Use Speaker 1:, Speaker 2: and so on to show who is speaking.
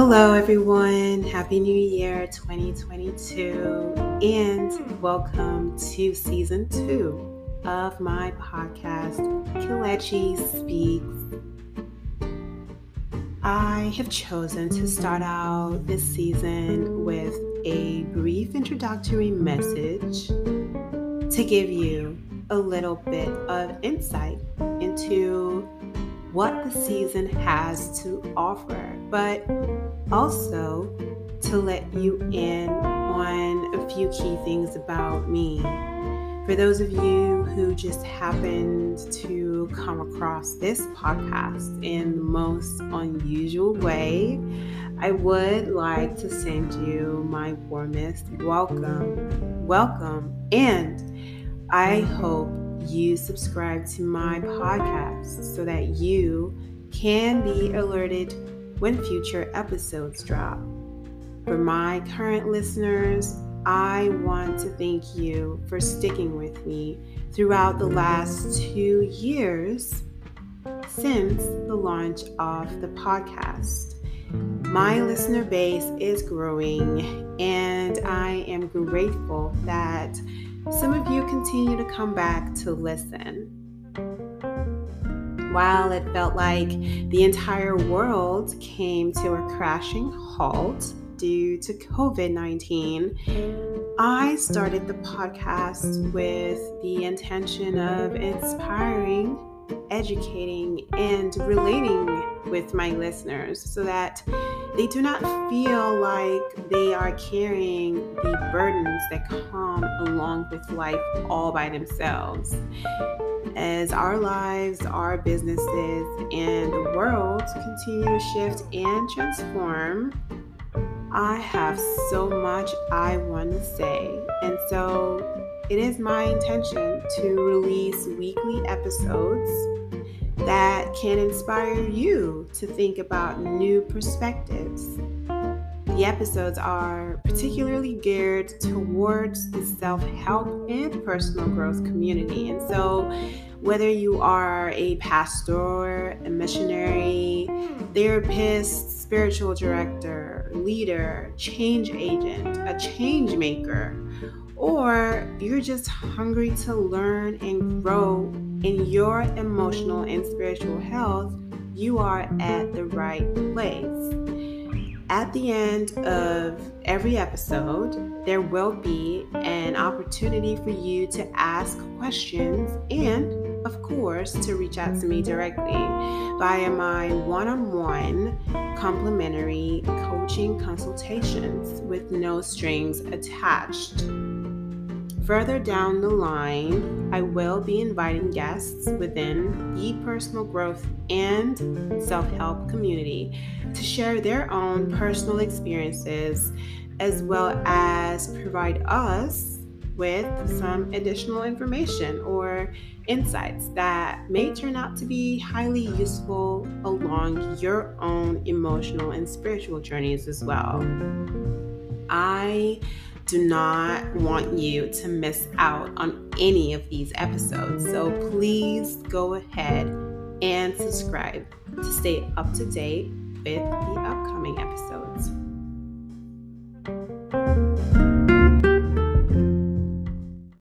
Speaker 1: Hello, everyone. Happy New Year 2022, and welcome to season two of my podcast, Kenechi Speaks. I have chosen to start out this season with a brief introductory message to give you a little bit of insight into what the season has to offer, but also to let you in on a few key things about me. For those of you who just happened to come across this podcast in the most unusual way, I would like to send you my warmest welcome. Welcome. And I hope you subscribe to my podcast so that you can be alerted when future episodes drop. For my current listeners, I want to thank you for sticking with me throughout the last two years since the launch of the podcast. My listener base is growing, and I am grateful that some of continue to come back to listen. While it felt like the entire world came to a crashing halt due to COVID 19, I started the podcast with the intention of inspiring, educating, and relating with my listeners so that they do not feel like they are carrying the burdens that come along with life all by themselves. As our lives, our businesses, and the world continue to shift and transform, I have so much I want to say. And so it is my intention to release weekly episodes that can inspire you to think about new perspectives. The episodes are particularly geared towards the self help and personal growth community. And so, whether you are a pastor, a missionary, therapist, spiritual director, leader, change agent, a change maker, or you're just hungry to learn and grow in your emotional and spiritual health, you are at the right place. At the end of every episode, there will be an opportunity for you to ask questions and, of course, to reach out to me directly via my one on one complimentary coaching consultations with no strings attached. Further down the line, I will be inviting guests within the personal growth and self help community to share their own personal experiences as well as provide us with some additional information or insights that may turn out to be highly useful along your own emotional and spiritual journeys as well. I do not want you to miss out on any of these episodes. So please go ahead and subscribe to stay up to date with the upcoming episodes.